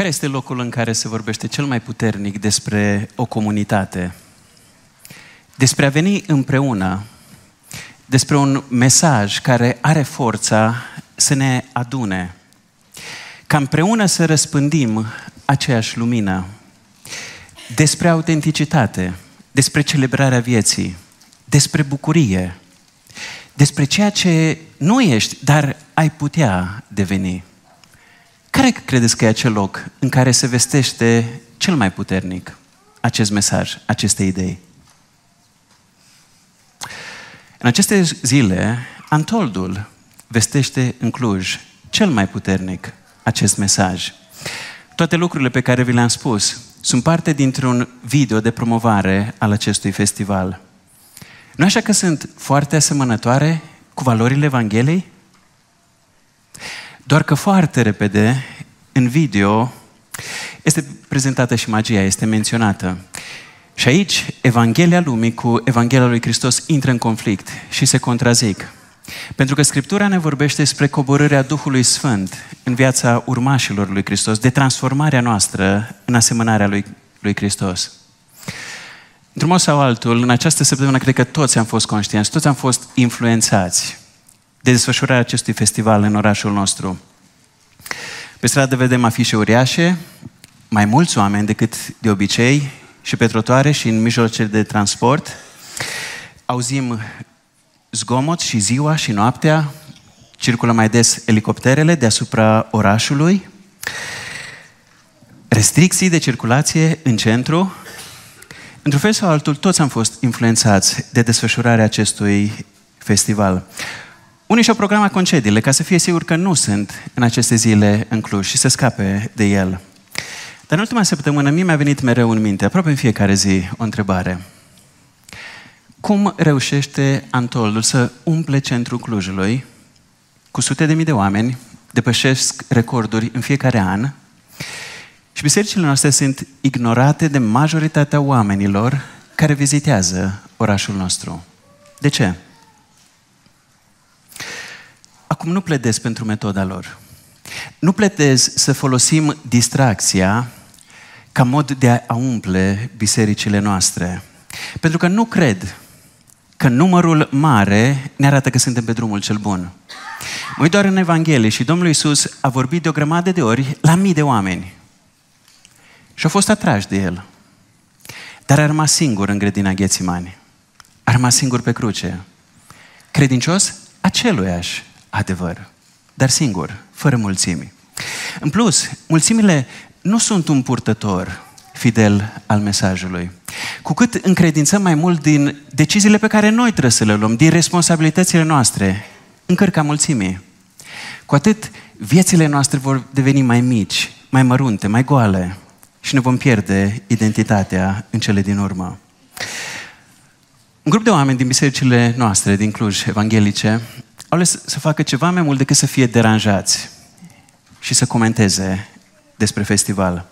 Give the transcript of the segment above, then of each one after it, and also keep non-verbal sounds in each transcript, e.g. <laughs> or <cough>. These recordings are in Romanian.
Care este locul în care se vorbește cel mai puternic despre o comunitate? Despre a veni împreună, despre un mesaj care are forța să ne adune, ca împreună să răspândim aceeași lumină, despre autenticitate, despre celebrarea vieții, despre bucurie, despre ceea ce nu ești, dar ai putea deveni. Care credeți că e acel loc în care se vestește cel mai puternic acest mesaj, aceste idei? În aceste zile, Antoldul vestește în Cluj cel mai puternic acest mesaj. Toate lucrurile pe care vi le-am spus sunt parte dintr-un video de promovare al acestui festival. Nu așa că sunt foarte asemănătoare cu valorile Evangheliei? Doar că foarte repede, în video, este prezentată și magia, este menționată. Și aici, Evanghelia lumii cu Evanghelia lui Hristos intră în conflict și se contrazic. Pentru că Scriptura ne vorbește despre coborârea Duhului Sfânt în viața urmașilor lui Hristos, de transformarea noastră în asemănarea lui, lui Hristos. Într-un mod sau altul, în această săptămână, cred că toți am fost conștienți, toți am fost influențați de desfășurarea acestui festival în orașul nostru. Pe stradă vedem afișe uriașe, mai mulți oameni decât de obicei, și pe trotuare și în mijloace de transport. Auzim zgomot și ziua și noaptea, circulă mai des elicopterele deasupra orașului, restricții de circulație în centru. Într-un fel sau altul, toți am fost influențați de desfășurarea acestui festival. Unii și-au programat concediile ca să fie sigur că nu sunt în aceste zile în Cluj și să scape de el. Dar în ultima săptămână mie mi-a venit mereu în minte, aproape în fiecare zi, o întrebare. Cum reușește Antoldul să umple centrul Clujului cu sute de mii de oameni, depășesc recorduri în fiecare an și bisericile noastre sunt ignorate de majoritatea oamenilor care vizitează orașul nostru. De ce? Acum nu pledez pentru metoda lor. Nu pledez să folosim distracția ca mod de a umple bisericile noastre. Pentru că nu cred că numărul mare ne arată că suntem pe drumul cel bun. Mă doar în Evanghelie și Domnul Iisus a vorbit de o grămadă de ori la mii de oameni. Și au fost atrași de El. Dar a rămas singur în grădina Ghețimani. A rămas singur pe cruce. Credincios aceluiași adevăr, dar singur, fără mulțimi. În plus, mulțimile nu sunt un purtător fidel al mesajului. Cu cât încredințăm mai mult din deciziile pe care noi trebuie să le luăm, din responsabilitățile noastre, încărca mulțimii, cu atât viețile noastre vor deveni mai mici, mai mărunte, mai goale și ne vom pierde identitatea în cele din urmă. Un grup de oameni din bisericile noastre, din Cluj, evanghelice, au ales să facă ceva mai mult decât să fie deranjați și să comenteze despre festival.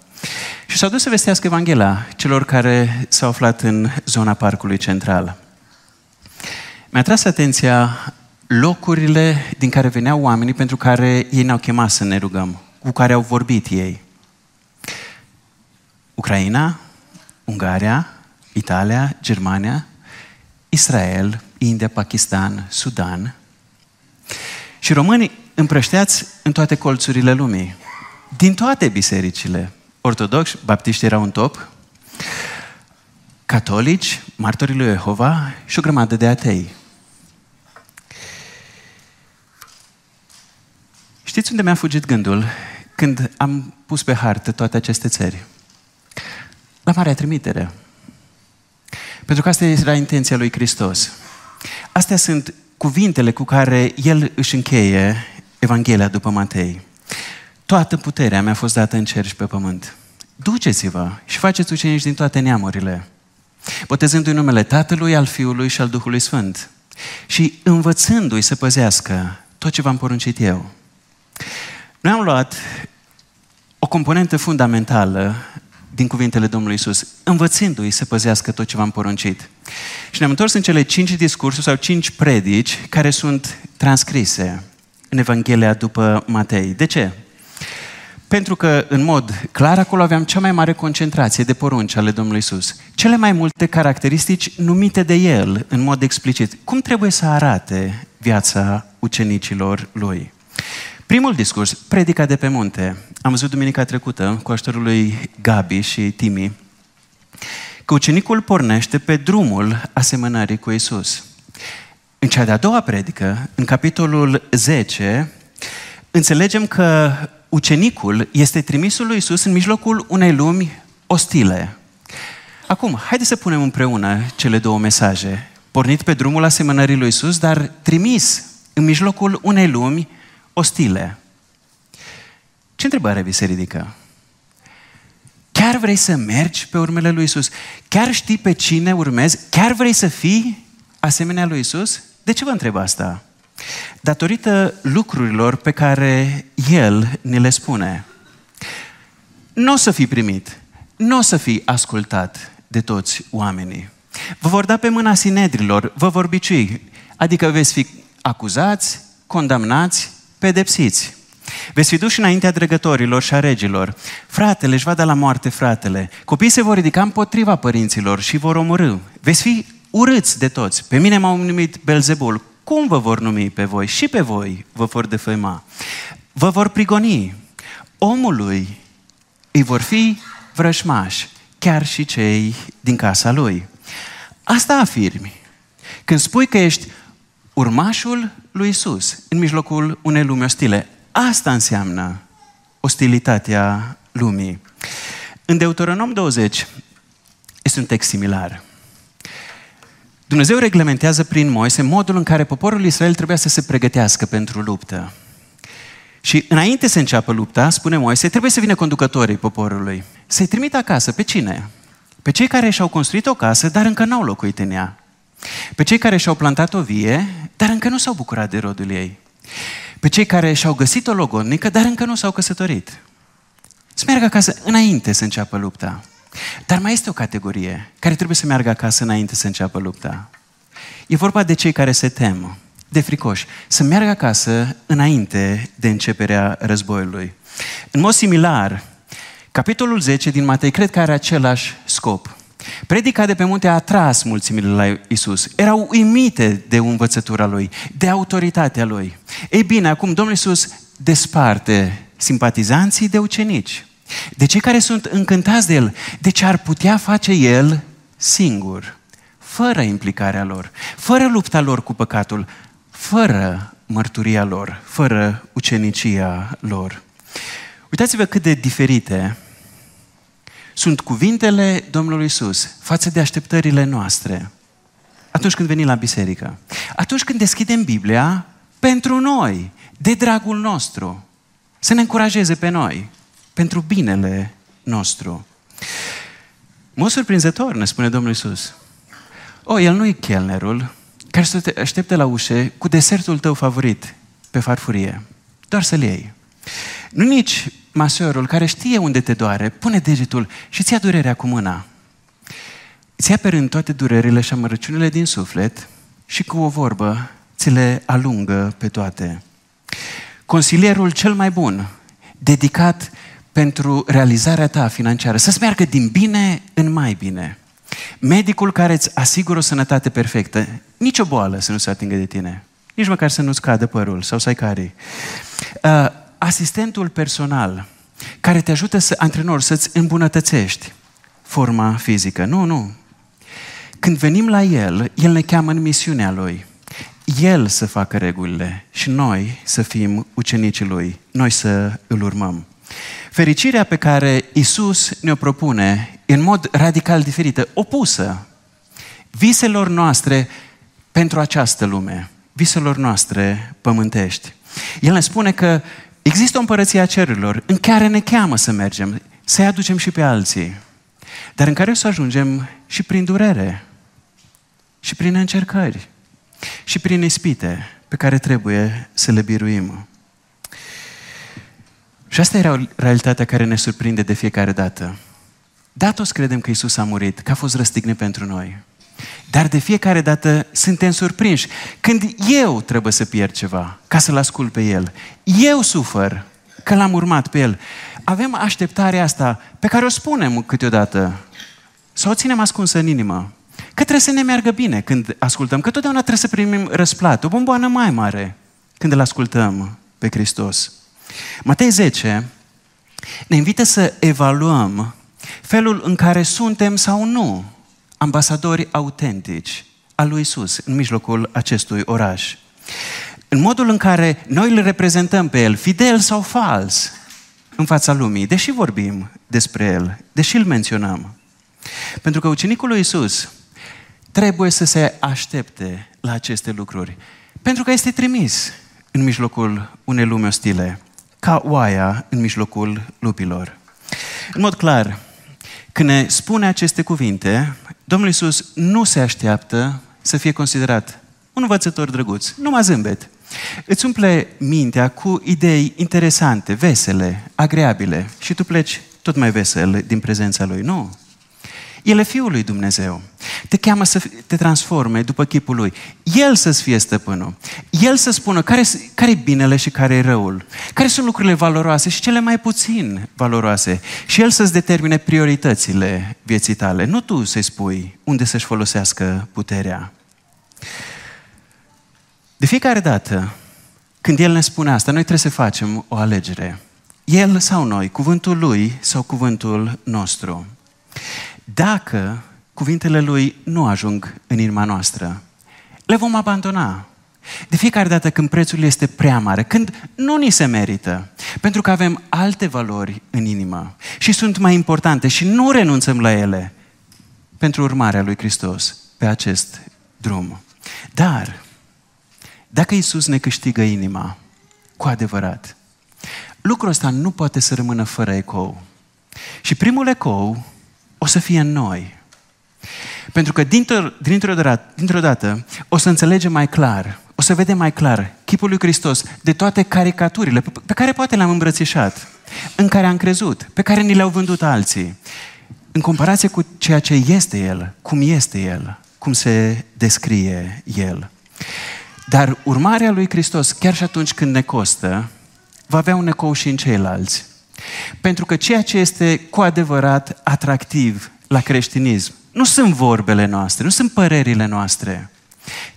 Și s-au dus să vestească Evanghelia celor care s-au aflat în zona parcului central. Mi-a tras atenția locurile din care veneau oamenii pentru care ei ne-au chemat să ne rugăm, cu care au vorbit ei. Ucraina, Ungaria, Italia, Germania, Israel, India, Pakistan, Sudan. Și românii împrășteați în toate colțurile lumii din toate bisericile. Ortodoxi, baptiști erau în top, catolici, martorii lui Jehova și o grămadă de atei. Știți unde mi-a fugit gândul când am pus pe hartă toate aceste țări? La Marea Trimitere. Pentru că asta era intenția lui Hristos. Astea sunt cuvintele cu care El își încheie Evanghelia după Matei. Toată puterea mi-a fost dată în cer și pe pământ. Duceți-vă și faceți ucenici din toate neamurile, botezându-i numele Tatălui, al Fiului și al Duhului Sfânt și învățându-i să păzească tot ce v-am poruncit eu. Noi am luat o componentă fundamentală din cuvintele Domnului Isus, învățându-i să păzească tot ce v-am poruncit. Și ne-am întors în cele cinci discursuri sau cinci predici care sunt transcrise în Evanghelia după Matei. De ce? Pentru că, în mod clar, acolo aveam cea mai mare concentrație de porunci ale Domnului Isus. Cele mai multe caracteristici numite de El, în mod explicit. Cum trebuie să arate viața ucenicilor Lui? Primul discurs, predica de pe munte. Am văzut duminica trecută, cu ajutorul lui Gabi și Timi, că ucenicul pornește pe drumul asemănării cu Isus. În cea de-a doua predică, în capitolul 10, înțelegem că ucenicul este trimisul lui Isus în mijlocul unei lumi ostile. Acum, haideți să punem împreună cele două mesaje. Pornit pe drumul asemănării lui Isus, dar trimis în mijlocul unei lumi ostile. Ce întrebare vi se ridică? Chiar vrei să mergi pe urmele lui Isus? Chiar știi pe cine urmezi? Chiar vrei să fii asemenea lui Isus? De ce vă întreb asta? Datorită lucrurilor pe care El ne le spune. Nu o să fii primit, nu o să fii ascultat de toți oamenii. Vă vor da pe mâna sinedrilor, vă vor bicui, adică veți fi acuzați, condamnați, pedepsiți. Veți fi duși înaintea dregătorilor și a regilor. Fratele își va da la moarte fratele. Copiii se vor ridica împotriva părinților și vor omorâ. Veți fi urâți de toți. Pe mine m-au numit Belzebul. Cum vă vor numi pe voi? Și pe voi vă vor defăima. Vă vor prigoni. Omului îi vor fi vrășmași, chiar și cei din casa lui. Asta afirmi. Când spui că ești urmașul lui Isus în mijlocul unei lumi ostile, asta înseamnă ostilitatea lumii. În Deuteronom 20 este un text similar. Dumnezeu reglementează prin Moise modul în care poporul Israel trebuia să se pregătească pentru luptă. Și înainte să înceapă lupta, spune Moise, trebuie să vină conducătorii poporului. Să-i trimit acasă. Pe cine? Pe cei care și-au construit o casă, dar încă n-au locuit în ea. Pe cei care și-au plantat o vie, dar încă nu s-au bucurat de rodul ei. Pe cei care și-au găsit o logodnică, dar încă nu s-au căsătorit. Să meargă acasă înainte să înceapă lupta. Dar mai este o categorie care trebuie să meargă acasă înainte să înceapă lupta. E vorba de cei care se tem, de fricoși, să meargă acasă înainte de începerea războiului. În mod similar, capitolul 10 din Matei cred că are același scop. Predica de pe munte a atras mulțimile la Isus. Erau uimite de învățătura lui, de autoritatea lui. Ei bine, acum Domnul Isus desparte simpatizanții de ucenici de cei care sunt încântați de El, de ce ar putea face El singur, fără implicarea lor, fără lupta lor cu păcatul, fără mărturia lor, fără ucenicia lor. Uitați-vă cât de diferite sunt cuvintele Domnului Isus față de așteptările noastre atunci când venim la biserică. Atunci când deschidem Biblia pentru noi, de dragul nostru, să ne încurajeze pe noi pentru binele nostru. Mă surprinzător, ne spune Domnul Isus. O, el nu e chelnerul care să te aștepte la ușe cu desertul tău favorit pe farfurie. Doar să-l iei. Nu nici masorul care știe unde te doare, pune degetul și ți ia durerea cu mâna. Îți ia pe rând toate durerile și amărăciunile din suflet și cu o vorbă ți le alungă pe toate. Consilierul cel mai bun, dedicat pentru realizarea ta financiară, să-ți meargă din bine în mai bine. Medicul care îți asigură o sănătate perfectă, nicio boală să nu se atingă de tine, nici măcar să nu-ți cadă părul sau să ai carii. Uh, asistentul personal care te ajută să, antrenor, să-ți îmbunătățești forma fizică. Nu, nu. Când venim la El, El ne cheamă în misiunea Lui. El să facă regulile și noi să fim ucenicii Lui, noi să îl urmăm. Fericirea pe care Isus ne-o propune în mod radical diferită, opusă viselor noastre pentru această lume, viselor noastre pământești. El ne spune că există o împărăție a cerurilor în care ne cheamă să mergem, să-i aducem și pe alții, dar în care o să ajungem și prin durere, și prin încercări, și prin ispite pe care trebuie să le biruim. Și asta era realitatea care ne surprinde de fiecare dată. Da, toți credem că Isus a murit, că a fost răstignit pentru noi. Dar de fiecare dată suntem surprinși când eu trebuie să pierd ceva ca să-L ascult pe El. Eu sufăr că L-am urmat pe El. avem așteptarea asta pe care o spunem câteodată sau o ținem ascunsă în inimă. Că trebuie să ne meargă bine când ascultăm, că totdeauna trebuie să primim răsplată, o bomboană mai mare când îl ascultăm pe Hristos. Matei 10 ne invită să evaluăm felul în care suntem sau nu ambasadori autentici al lui Isus în mijlocul acestui oraș. În modul în care noi îl reprezentăm pe el, fidel sau fals, în fața lumii, deși vorbim despre el, deși îl menționăm. Pentru că ucenicul lui Isus trebuie să se aștepte la aceste lucruri. Pentru că este trimis în mijlocul unei lume ostile, ca oaia în mijlocul lupilor. În mod clar, când ne spune aceste cuvinte, Domnul Isus nu se așteaptă să fie considerat un învățător drăguț, numai zâmbet. Îți umple mintea cu idei interesante, vesele, agreabile și tu pleci tot mai vesel din prezența Lui. Nu. El e Fiul lui Dumnezeu. Te cheamă să te transforme după chipul Lui. El să-ți fie stăpânul. El să spună care, care e binele și care e răul. Care sunt lucrurile valoroase și cele mai puțin valoroase. Și El să-ți determine prioritățile vieții tale. Nu tu să-i spui unde să-și folosească puterea. De fiecare dată când El ne spune asta, noi trebuie să facem o alegere. El sau noi, cuvântul Lui sau cuvântul nostru. Dacă cuvintele Lui nu ajung în inima noastră, le vom abandona. De fiecare dată când prețul este prea mare, când nu ni se merită, pentru că avem alte valori în inimă și sunt mai importante și nu renunțăm la ele pentru urmarea lui Hristos pe acest drum. Dar, dacă Isus ne câștigă inima, cu adevărat, lucrul ăsta nu poate să rămână fără ecou. Și primul ecou o să fie în noi. Pentru că dintr-o, dintr-o, dată, dintr-o dată o să înțelegem mai clar, o să vedem mai clar chipul lui Hristos de toate caricaturile pe care poate le-am îmbrățișat, în care am crezut, pe care ni le-au vândut alții, în comparație cu ceea ce este El, cum este El, cum se descrie El. Dar urmarea lui Hristos, chiar și atunci când ne costă, va avea un ecou și în ceilalți. Pentru că ceea ce este cu adevărat atractiv la creștinism nu sunt vorbele noastre, nu sunt părerile noastre,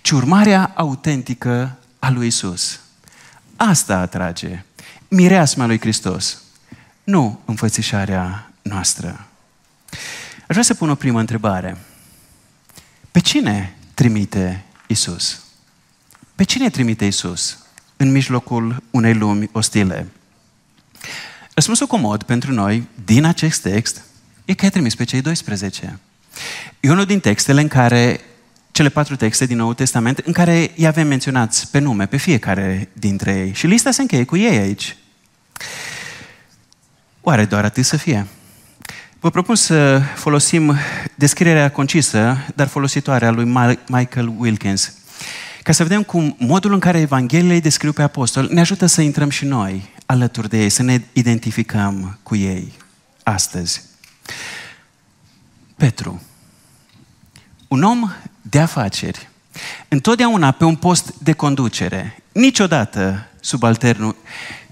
ci urmarea autentică a lui Isus. Asta atrage mireasma lui Hristos, nu înfățișarea noastră. Aș vrea să pun o primă întrebare. Pe cine trimite Isus? Pe cine trimite Isus în mijlocul unei lumi ostile? Răspunsul comod pentru noi din acest text e că a trimis pe cei 12. E unul din textele în care, cele patru texte din Noul Testament, în care îi avem menționați pe nume, pe fiecare dintre ei. Și lista se încheie cu ei aici. Oare doar atât să fie? Vă propun să folosim descrierea concisă, dar folositoare a lui Michael Wilkins, ca să vedem cum modul în care Evangheliile îi descriu pe apostol ne ajută să intrăm și noi alături de ei, să ne identificăm cu ei astăzi. Petru, un om de afaceri, întotdeauna pe un post de conducere, niciodată subalternul,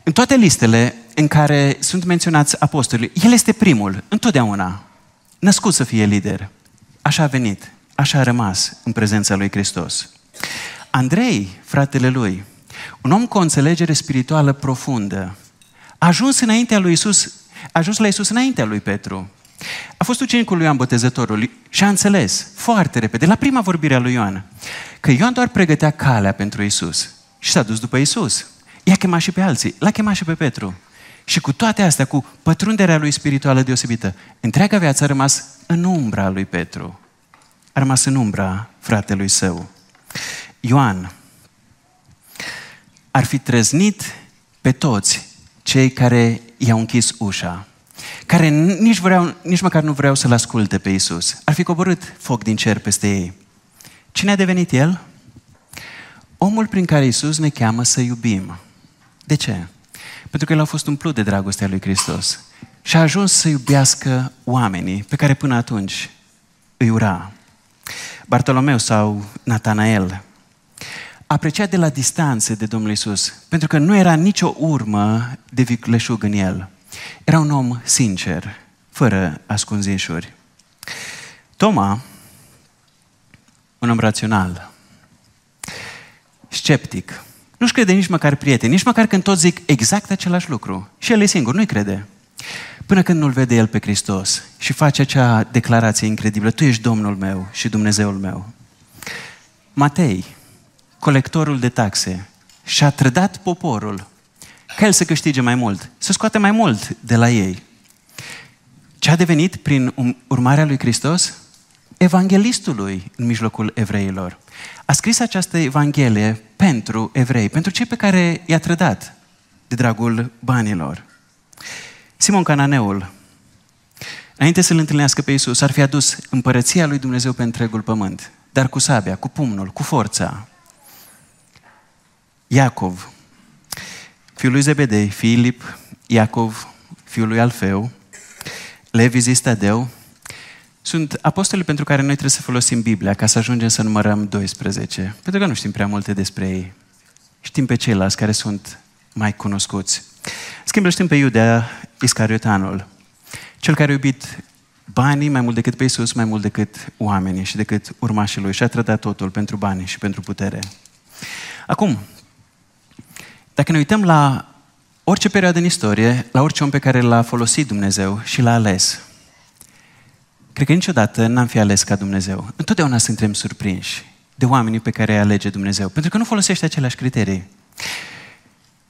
în toate listele în care sunt menționați apostolii, el este primul, întotdeauna, născut să fie lider. Așa a venit, așa a rămas în prezența lui Hristos. Andrei, fratele lui, un om cu o înțelegere spirituală profundă, a ajuns înaintea lui Isus, a ajuns la Isus înaintea lui Petru. A fost ucenicul lui Ioan Botezătorul și a înțeles foarte repede, la prima vorbire a lui Ioan, că Ioan doar pregătea calea pentru Isus și s-a dus după Isus. I-a chemat și pe alții, l-a chemat și pe Petru. Și cu toate astea, cu pătrunderea lui spirituală deosebită, întreaga viață a rămas în umbra lui Petru. A rămas în umbra fratelui său. Ioan ar fi trăznit pe toți cei care i-au închis ușa, care nici, vreau, nici măcar nu vreau să-L asculte pe Isus. Ar fi coborât foc din cer peste ei. Cine a devenit El? Omul prin care Isus ne cheamă să iubim. De ce? Pentru că El a fost umplut de dragostea lui Hristos și a ajuns să iubească oamenii pe care până atunci îi ura. Bartolomeu sau Natanael apreciat de la distanță de Domnul Isus, pentru că nu era nicio urmă de vicleșug în el. Era un om sincer, fără ascunzișuri. Toma, un om rațional, sceptic, nu-și crede nici măcar prieteni, nici măcar când toți zic exact același lucru. Și el e singur, nu-i crede. Până când nu-L vede El pe Hristos și face acea declarație incredibilă, Tu ești Domnul meu și Dumnezeul meu. Matei, colectorul de taxe, și-a trădat poporul ca el să câștige mai mult, să scoate mai mult de la ei. Ce a devenit prin urmarea lui Hristos? Evanghelistului în mijlocul evreilor. A scris această Evanghelie pentru evrei, pentru cei pe care i-a trădat de dragul banilor. Simon Cananeul, înainte să-L întâlnească pe Iisus, ar fi adus împărăția lui Dumnezeu pe întregul pământ, dar cu sabia, cu pumnul, cu forța. Iacov, fiul lui Zebedei, Filip, Iacov, fiul lui Alfeu, Levi zis Tadeu, sunt apostoli pentru care noi trebuie să folosim Biblia ca să ajungem să numărăm 12, pentru că nu știm prea multe despre ei. Știm pe ceilalți care sunt mai cunoscuți. Schimb, știm pe Iudea Iscariotanul, cel care a iubit banii mai mult decât pe Iisus, mai mult decât oamenii și decât urmașii lui și a trădat totul pentru bani și pentru putere. Acum, dacă ne uităm la orice perioadă în istorie, la orice om pe care l-a folosit Dumnezeu și l-a ales, cred că niciodată n-am fi ales ca Dumnezeu. Întotdeauna suntem surprinși de oamenii pe care îi alege Dumnezeu, pentru că nu folosește aceleași criterii.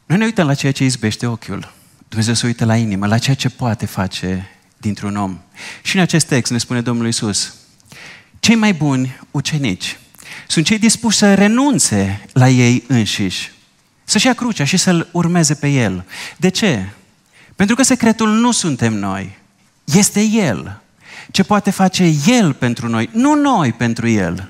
Noi ne uităm la ceea ce izbește ochiul. Dumnezeu se uită la inimă, la ceea ce poate face dintr-un om. Și în acest text ne spune Domnul Isus, cei mai buni ucenici sunt cei dispuși să renunțe la ei înșiși, să-și ia crucea și să-L urmeze pe El. De ce? Pentru că secretul nu suntem noi, este El. Ce poate face El pentru noi, nu noi pentru El.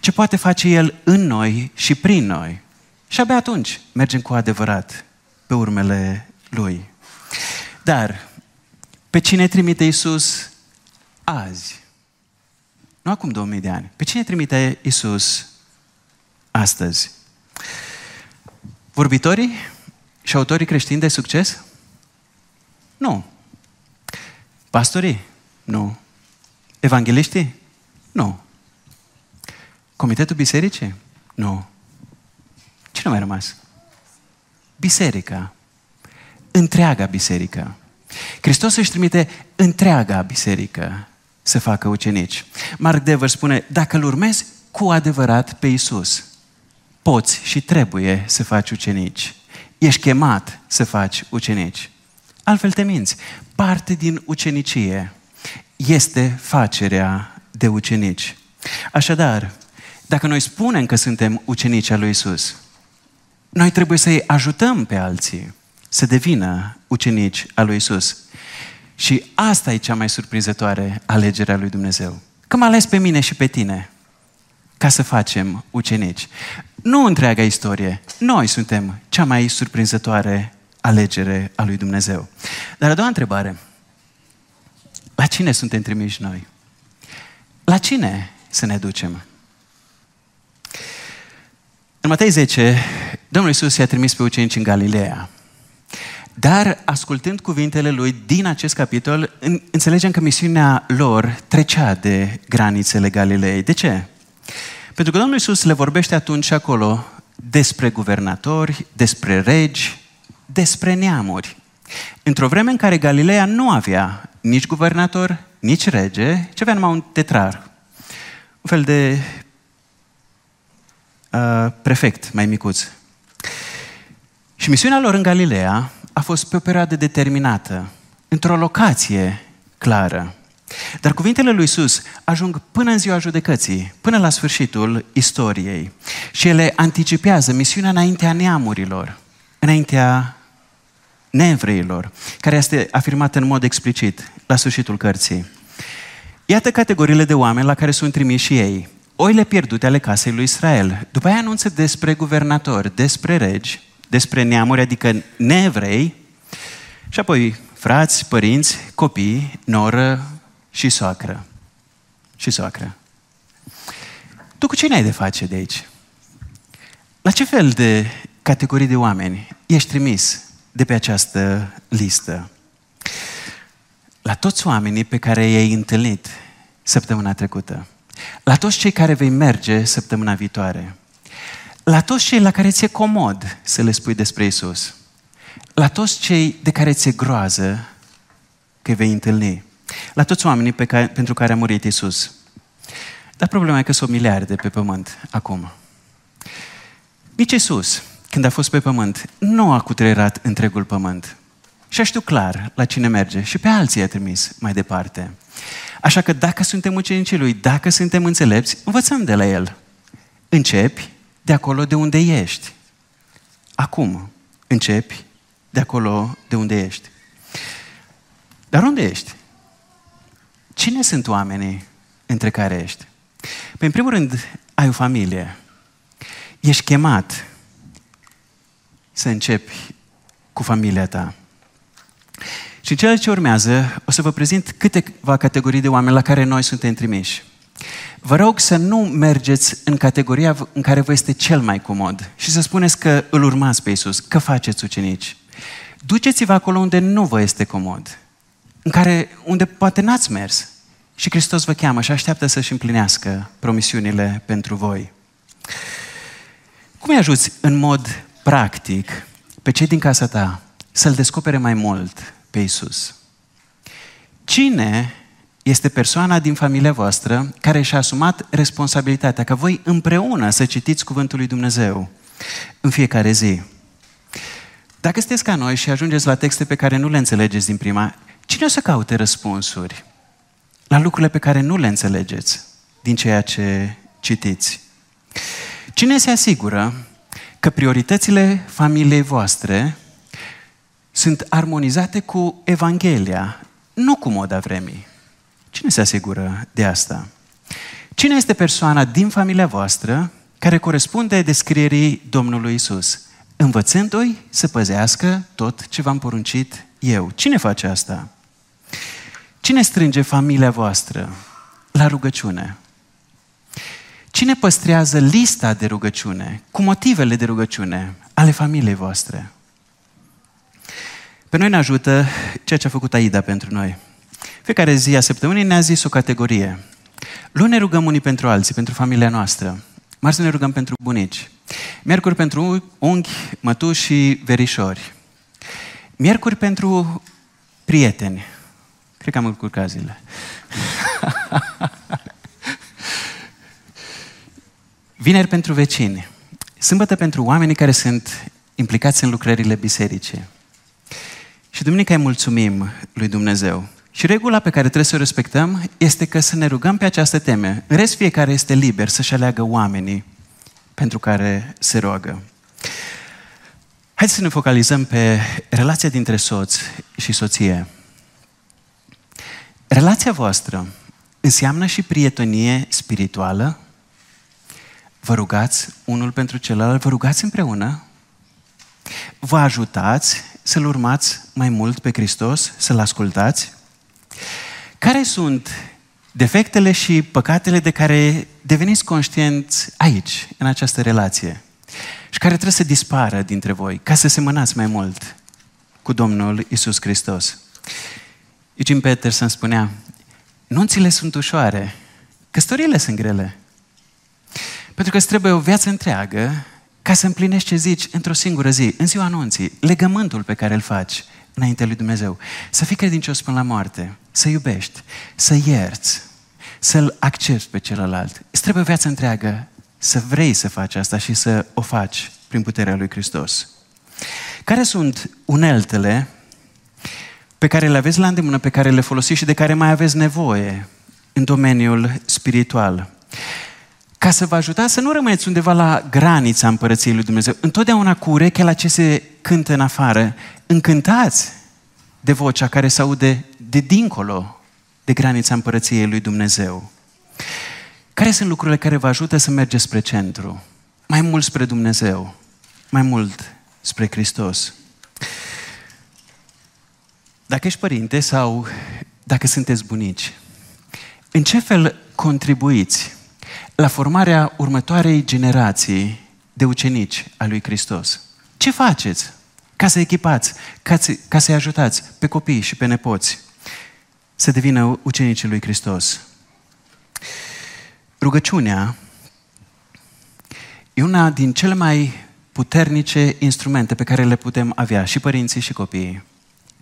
Ce poate face El în noi și prin noi. Și abia atunci mergem cu adevărat pe urmele Lui. Dar pe cine trimite Isus azi? Nu acum 2000 de ani. Pe cine trimite Isus astăzi? Vorbitorii și autorii creștini de succes? Nu. Pastorii? Nu. Evangeliștii? Nu. Comitetul bisericii? Nu. Cine mai rămas? Biserica. Întreaga biserică. Hristos își trimite întreaga biserică să facă ucenici. Mark Dever spune, dacă îl urmezi cu adevărat pe Isus, poți și trebuie să faci ucenici. Ești chemat să faci ucenici. Altfel te minți. Parte din ucenicie este facerea de ucenici. Așadar, dacă noi spunem că suntem ucenici al lui Isus, noi trebuie să-i ajutăm pe alții să devină ucenici al lui Isus. Și asta e cea mai surprinzătoare alegere a lui Dumnezeu. Că m-a ales pe mine și pe tine ca să facem ucenici. Nu întreaga istorie. Noi suntem cea mai surprinzătoare alegere a lui Dumnezeu. Dar a doua întrebare. La cine suntem trimiși noi? La cine să ne ducem? În Matei 10, Domnul Iisus i-a trimis pe ucenici în Galileea. Dar, ascultând cuvintele lui din acest capitol, înțelegem că misiunea lor trecea de granițele Galilei. De ce? Pentru că Domnul Iisus le vorbește atunci și acolo despre guvernatori, despre regi, despre neamuri. Într-o vreme în care Galileea nu avea nici guvernator, nici rege, ci avea numai un tetrar. Un fel de uh, prefect mai micuț. Și misiunea lor în Galileea a fost pe o perioadă determinată, într-o locație clară. Dar cuvintele lui Isus ajung până în ziua judecății, până la sfârșitul istoriei. Și ele anticipează misiunea înaintea neamurilor, înaintea neevreilor, care este afirmată în mod explicit la sfârșitul cărții. Iată categoriile de oameni la care sunt trimiși și ei. Oile pierdute ale casei lui Israel. După aia anunță despre guvernatori, despre regi, despre neamuri, adică neevrei, și apoi frați, părinți, copii, noră și soacră. Și soacră. Tu cu cine ai de face de aici? La ce fel de categorii de oameni ești trimis de pe această listă? la toți oamenii pe care i-ai întâlnit săptămâna trecută, la toți cei care vei merge săptămâna viitoare, la toți cei la care ți-e comod să le spui despre Isus, la toți cei de care ți-e groază că vei întâlni, la toți oamenii pe care, pentru care a murit Isus. Dar problema e că sunt miliarde pe pământ acum. Nici Isus, când a fost pe pământ, nu a cutrerat întregul pământ. Și știu clar la cine merge și pe alții a trimis mai departe. Așa că dacă suntem ucenicii lui, dacă suntem înțelepți, învățăm de la el. Începi de acolo de unde ești. Acum începi de acolo de unde ești. Dar unde ești? Cine sunt oamenii între care ești? Păi, în primul rând, ai o familie. Ești chemat să începi cu familia ta. Și în cele ce urmează, o să vă prezint câteva categorii de oameni la care noi suntem trimiși. Vă rog să nu mergeți în categoria în care vă este cel mai comod și să spuneți că îl urmați pe Isus, că faceți ucenici. Duceți-vă acolo unde nu vă este comod, în care, unde poate n-ați mers. Și Hristos vă cheamă și așteaptă să-și împlinească promisiunile pentru voi. Cum îi ajuți în mod practic pe cei din casa ta să-L descopere mai mult pe Isus? Cine este persoana din familia voastră care și-a asumat responsabilitatea ca voi împreună să citiți Cuvântul lui Dumnezeu în fiecare zi? Dacă sunteți ca noi și ajungeți la texte pe care nu le înțelegeți din prima, cine o să caute răspunsuri la lucrurile pe care nu le înțelegeți din ceea ce citiți? Cine se asigură că prioritățile familiei voastre sunt armonizate cu Evanghelia, nu cu moda vremii? Cine se asigură de asta? Cine este persoana din familia voastră care corespunde descrierii Domnului Isus? învățându-i să păzească tot ce v-am poruncit eu. Cine face asta? Cine strânge familia voastră la rugăciune? Cine păstrează lista de rugăciune cu motivele de rugăciune ale familiei voastre? Pe noi ne ajută ceea ce a făcut Aida pentru noi. Fiecare zi a săptămânii ne-a zis o categorie. Luni ne rugăm unii pentru alții, pentru familia noastră. Marți ne rugăm pentru bunici. Miercuri pentru unghi, mătuși și verișori. Miercuri pentru prieteni. Cred că am încurcat zile. <laughs> Vineri pentru vecini. Sâmbătă pentru oamenii care sunt implicați în lucrările bisericii. Și duminica îi mulțumim lui Dumnezeu. Și regula pe care trebuie să o respectăm este că să ne rugăm pe această teme. În rest, fiecare este liber să-și aleagă oamenii pentru care se roagă. Haideți să ne focalizăm pe relația dintre soț și soție. Relația voastră înseamnă și prietenie spirituală? Vă rugați unul pentru celălalt, vă rugați împreună? Vă ajutați să-L urmați mai mult pe Hristos, să-L ascultați? Care sunt defectele și păcatele de care deveniți conștienți aici, în această relație și care trebuie să dispară dintre voi ca să semănați mai mult cu Domnul Isus Hristos. Eugene Peterson spunea, nunțile sunt ușoare, căsătoriile sunt grele. Pentru că îți trebuie o viață întreagă ca să împlinești ce zici într-o singură zi, în ziua anunții, legământul pe care îl faci înainte lui Dumnezeu. Să fii credincios până la moarte, să iubești, să ierți, să-l accepti pe celălalt. Îți trebuie o viață întreagă să vrei să faci asta și să o faci prin puterea lui Hristos. Care sunt uneltele pe care le aveți la îndemână, pe care le folosiți și de care mai aveți nevoie în domeniul spiritual? Ca să vă ajutați să nu rămâneți undeva la granița împărăției lui Dumnezeu, întotdeauna cu urechea la ce se cântă în afară, încântați de vocea care se aude de dincolo de granița împărăției lui Dumnezeu. Care sunt lucrurile care vă ajută să mergeți spre centru? Mai mult spre Dumnezeu, mai mult spre Hristos. Dacă ești părinte sau dacă sunteți bunici, în ce fel contribuiți la formarea următoarei generații de ucenici a lui Hristos? Ce faceți ca să echipați, ca, să, ca să-i ajutați pe copii și pe nepoți? să devină ucenicii lui Hristos. Rugăciunea e una din cele mai puternice instrumente pe care le putem avea și părinții și copiii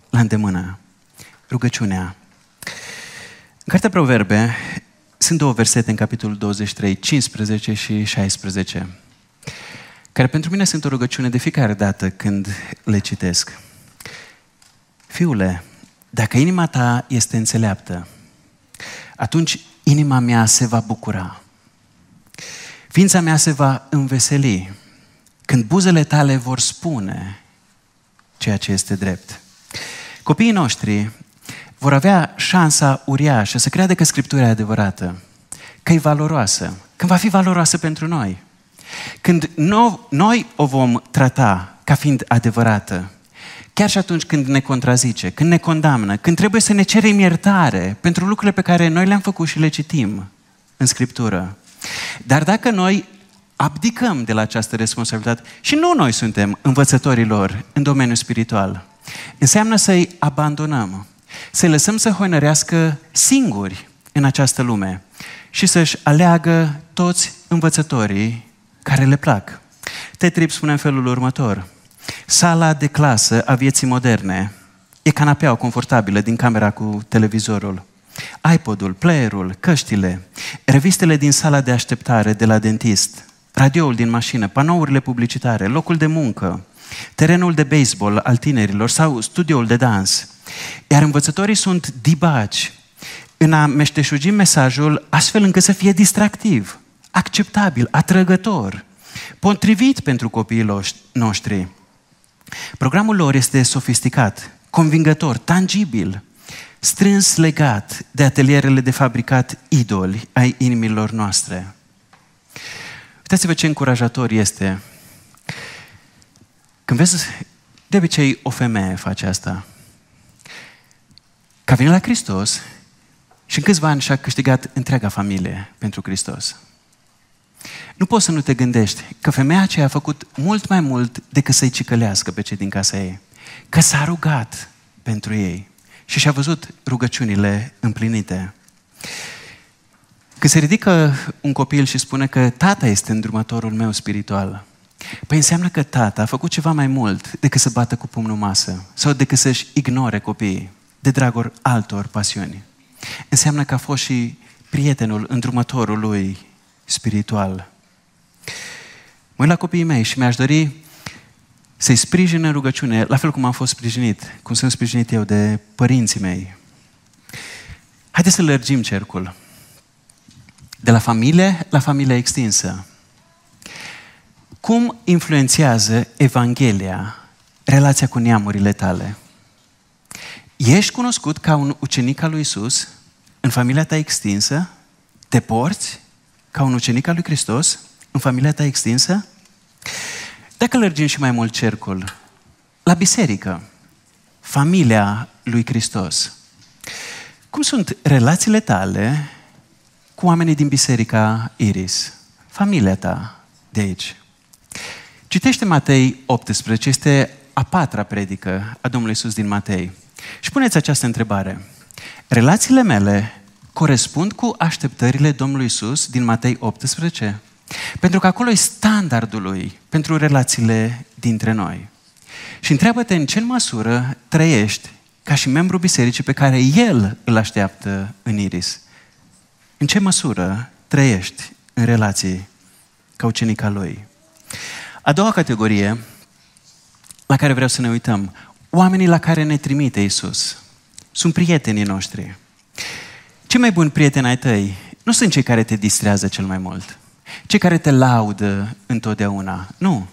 la îndemână. Rugăciunea. În Cartea Proverbe sunt două versete în capitolul 23, 15 și 16, care pentru mine sunt o rugăciune de fiecare dată când le citesc. Fiule, dacă inima ta este înțeleaptă, atunci inima mea se va bucura. Ființa mea se va înveseli când buzele tale vor spune ceea ce este drept. Copiii noștri vor avea șansa uriașă să creadă că Scriptura e adevărată, că e valoroasă, când va fi valoroasă pentru noi. Când noi o vom trata ca fiind adevărată, chiar și atunci când ne contrazice, când ne condamnă, când trebuie să ne cerem iertare pentru lucrurile pe care noi le-am făcut și le citim în Scriptură. Dar dacă noi abdicăm de la această responsabilitate și nu noi suntem învățătorilor în domeniul spiritual, înseamnă să-i abandonăm, să-i lăsăm să hoinărească singuri în această lume și să-și aleagă toți învățătorii care le plac. Tetrip spune în felul următor – Sala de clasă a vieții moderne e canapeaua confortabilă din camera cu televizorul. iPod-ul, playerul, căștile, revistele din sala de așteptare de la dentist, radioul din mașină, panourile publicitare, locul de muncă, terenul de baseball al tinerilor sau studioul de dans. Iar învățătorii sunt dibaci în a meșteșugi mesajul astfel încât să fie distractiv, acceptabil, atrăgător, potrivit pentru copiii noștri. Programul lor este sofisticat, convingător, tangibil, strâns legat de atelierele de fabricat idoli ai inimilor noastre. Uitați-vă ce încurajator este. Când vezi, de obicei o femeie face asta. Că a venit la Hristos și în câțiva ani și-a câștigat întreaga familie pentru Hristos. Nu poți să nu te gândești că femeia aceea a făcut mult mai mult decât să-i cicălească pe cei din casa ei. Că s-a rugat pentru ei și și-a văzut rugăciunile împlinite. Când se ridică un copil și spune că tata este îndrumătorul meu spiritual, păi înseamnă că tata a făcut ceva mai mult decât să bată cu pumnul masă sau decât să-și ignore copiii de dragul altor pasiuni. Înseamnă că a fost și prietenul, îndrumătorul lui spiritual. Mă uit la copiii mei și mi-aș dori să-i sprijin în rugăciune, la fel cum am fost sprijinit, cum sunt sprijinit eu de părinții mei. Haideți să lărgim cercul. De la familie la familie extinsă. Cum influențează Evanghelia relația cu neamurile tale? Ești cunoscut ca un ucenic al lui Isus în familia ta extinsă? Te porți ca un ucenic al lui Hristos în familia ta extinsă? Dacă lărgim și mai mult cercul, la biserică, familia lui Hristos, cum sunt relațiile tale cu oamenii din biserica Iris? Familia ta de aici. Citește Matei 18, este a patra predică a Domnului Iisus din Matei. Și puneți această întrebare. Relațiile mele corespund cu așteptările Domnului Isus din Matei 18? Pentru că acolo e standardul lui pentru relațiile dintre noi. Și întreabă-te în ce măsură trăiești ca și membru bisericii pe care El îl așteaptă în Iris. În ce măsură trăiești în relații ca ucenica Lui. A doua categorie la care vreau să ne uităm, oamenii la care ne trimite Isus. Sunt prietenii noștri. Cei mai buni prieteni ai tăi nu sunt cei care te distrează cel mai mult, cei care te laudă întotdeauna. Nu.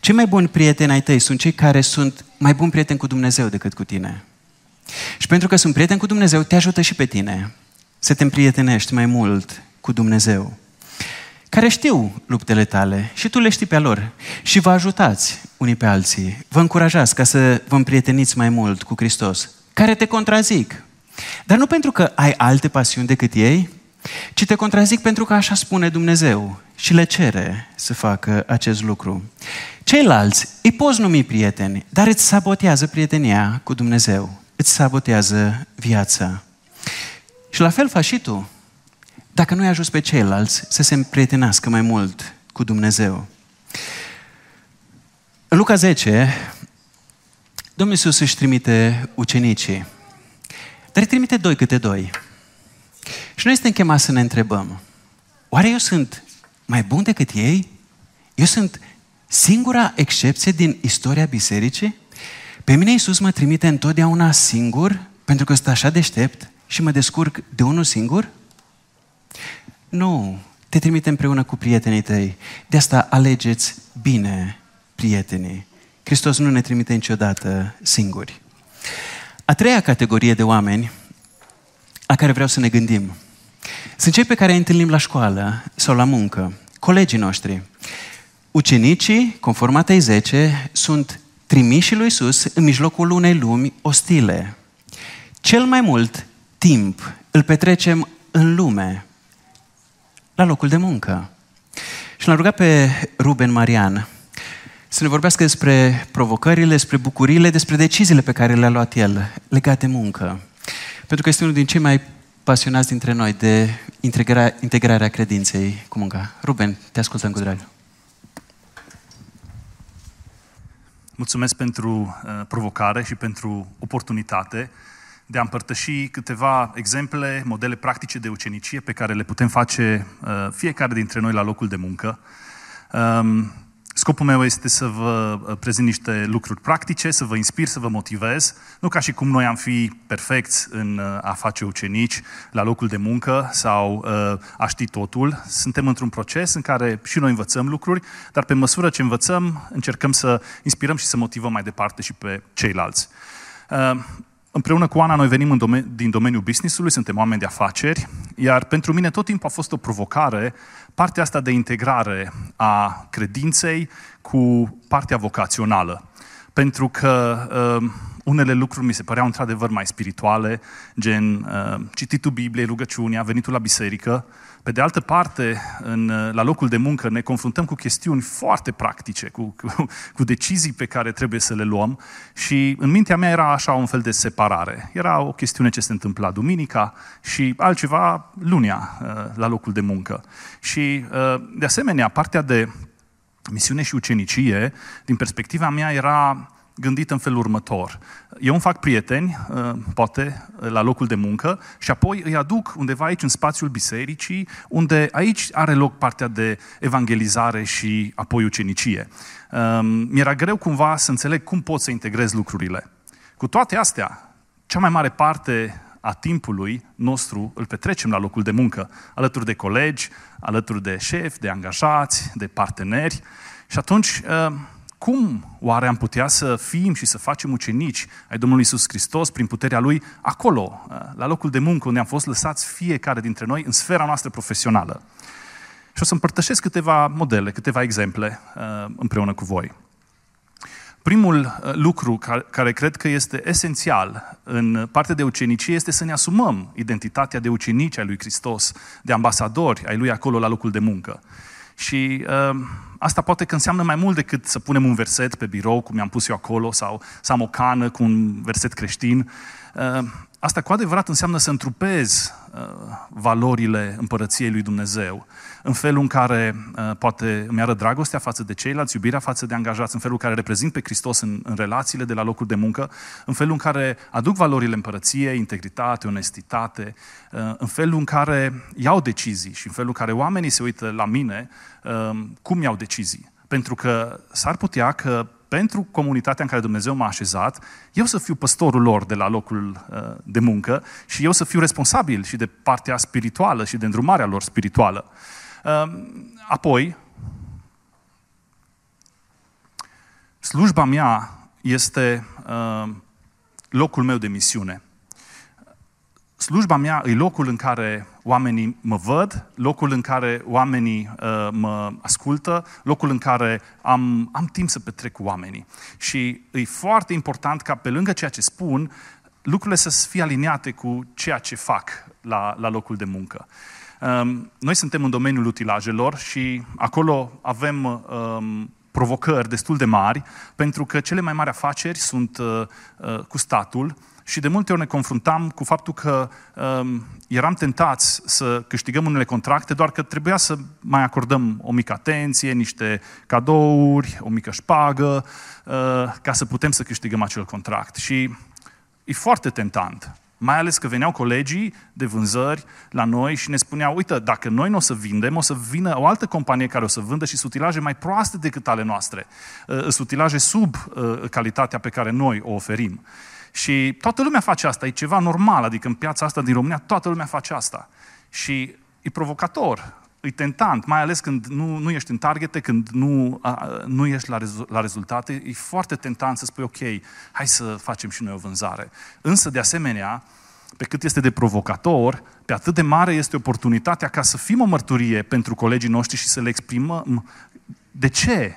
Cei mai buni prieteni ai tăi sunt cei care sunt mai buni prieteni cu Dumnezeu decât cu tine. Și pentru că sunt prieteni cu Dumnezeu, te ajută și pe tine să te împrietenești mai mult cu Dumnezeu. Care știu luptele tale și tu le știi pe lor și vă ajutați unii pe alții, vă încurajați ca să vă împrieteniți mai mult cu Hristos. Care te contrazic, dar nu pentru că ai alte pasiuni decât ei, ci te contrazic pentru că așa spune Dumnezeu și le cere să facă acest lucru. Ceilalți îi poți numi prieteni, dar îți sabotează prietenia cu Dumnezeu, îți sabotează viața. Și la fel faci și tu. Dacă nu ai ajuns pe ceilalți să se împrietenească mai mult cu Dumnezeu. În Luca 10, Domnul Iisus își trimite ucenicii. Dar îi trimite doi câte doi. Și noi suntem chemați să ne întrebăm, oare eu sunt mai bun decât ei? Eu sunt singura excepție din istoria bisericii? Pe mine Iisus mă trimite întotdeauna singur, pentru că sunt așa deștept și mă descurc de unul singur? Nu, te trimite împreună cu prietenii tăi. De asta alegeți bine prietenii. Hristos nu ne trimite niciodată singuri. A treia categorie de oameni la care vreau să ne gândim sunt cei pe care îi întâlnim la școală sau la muncă, colegii noștri. Ucenicii, conform Matei 10, sunt trimiși lui Isus în mijlocul unei lumi ostile. Cel mai mult timp îl petrecem în lume, la locul de muncă. Și l-am rugat pe Ruben Marian să ne vorbească despre provocările, despre bucurile, despre deciziile pe care le-a luat el legate de muncă. Pentru că este unul din cei mai pasionați dintre noi de integrarea, integrarea credinței cu munca. Ruben, te ascultăm cu drag. Mulțumesc pentru uh, provocare și pentru oportunitate de a împărtăși câteva exemple, modele practice de ucenicie pe care le putem face uh, fiecare dintre noi la locul de muncă. Um, Scopul meu este să vă uh, prezint niște lucruri practice, să vă inspir, să vă motivez. Nu ca și cum noi am fi perfecți în uh, a face ucenici la locul de muncă sau uh, a ști totul. Suntem într-un proces în care și noi învățăm lucruri, dar pe măsură ce învățăm, încercăm să inspirăm și să motivăm mai departe și pe ceilalți. Împreună cu Ana, noi venim în domen- din domeniul businessului, suntem oameni de afaceri, iar pentru mine tot timpul a fost o provocare partea asta de integrare a credinței cu partea vocațională. Pentru că uh, unele lucruri mi se păreau într-adevăr mai spirituale, gen uh, cititul Bibliei, rugăciunea, venitul la biserică, pe de altă parte, în, la locul de muncă ne confruntăm cu chestiuni foarte practice, cu, cu, cu decizii pe care trebuie să le luăm și în mintea mea era așa un fel de separare. Era o chestiune ce se întâmpla duminica și altceva lunia uh, la locul de muncă. Și uh, de asemenea, partea de misiune și ucenicie, din perspectiva mea, era gândit în felul următor. Eu îmi fac prieteni, uh, poate, la locul de muncă și apoi îi aduc undeva aici, în spațiul bisericii, unde aici are loc partea de evangelizare și apoi ucenicie. Um, mi-era greu cumva să înțeleg cum pot să integrez lucrurile. Cu toate astea, cea mai mare parte a timpului nostru îl petrecem la locul de muncă, alături de colegi, alături de șefi, de angajați, de parteneri. Și atunci uh, cum oare am putea să fim și să facem ucenici ai Domnului Isus Hristos prin puterea Lui acolo, la locul de muncă unde am fost lăsați fiecare dintre noi în sfera noastră profesională? Și o să împărtășesc câteva modele, câteva exemple uh, împreună cu voi. Primul uh, lucru care cred că este esențial în partea de ucenicie este să ne asumăm identitatea de ucenici ai lui Hristos, de ambasadori ai lui acolo la locul de muncă. Și uh, asta poate că înseamnă mai mult decât să punem un verset pe birou, cum i-am pus eu acolo, sau să am o cană cu un verset creștin. Uh, asta cu adevărat înseamnă să întrupezi uh, valorile împărăției lui Dumnezeu în felul în care uh, poate îmi arăt dragostea față de ceilalți, iubirea față de angajați, în felul în care reprezint pe Hristos în, în relațiile de la locul de muncă, în felul în care aduc valorile împărăției, integritate, onestitate, uh, în felul în care iau decizii și în felul în care oamenii se uită la mine uh, cum iau decizii. Pentru că s-ar putea că pentru comunitatea în care Dumnezeu m-a așezat, eu să fiu păstorul lor de la locul uh, de muncă și eu să fiu responsabil și de partea spirituală și de îndrumarea lor spirituală. Ehm, apoi, slujba mea este ehm, locul meu de misiune. Slujba mea e locul în care oamenii mă văd, locul în care oamenii uh, mă ascultă, locul în care am, am timp să petrec cu oamenii. Și e foarte important ca pe lângă ceea ce spun, lucrurile să fie aliniate cu ceea ce fac la, la locul de muncă. Noi suntem în domeniul utilajelor și acolo avem provocări destul de mari, pentru că cele mai mari afaceri sunt uh, uh, cu statul și de multe ori ne confruntam cu faptul că um, eram tentați să câștigăm unele contracte, doar că trebuia să mai acordăm o mică atenție, niște cadouri, o mică șpagă, uh, ca să putem să câștigăm acel contract. Și e foarte tentant. Mai ales că veneau colegii de vânzări la noi și ne spuneau, uite, dacă noi nu o să vindem, o să vină o altă companie care o să vândă și utilaje mai proaste decât ale noastre. Uh, sunt utilaje sub uh, calitatea pe care noi o oferim. Și toată lumea face asta, e ceva normal, adică în piața asta din România toată lumea face asta. Și e provocator, e tentant, mai ales când nu, nu ești în targete, când nu, a, nu ești la, rezu- la rezultate, e foarte tentant să spui, ok, hai să facem și noi o vânzare. Însă, de asemenea, pe cât este de provocator, pe atât de mare este oportunitatea ca să fim o mărturie pentru colegii noștri și să le exprimăm de ce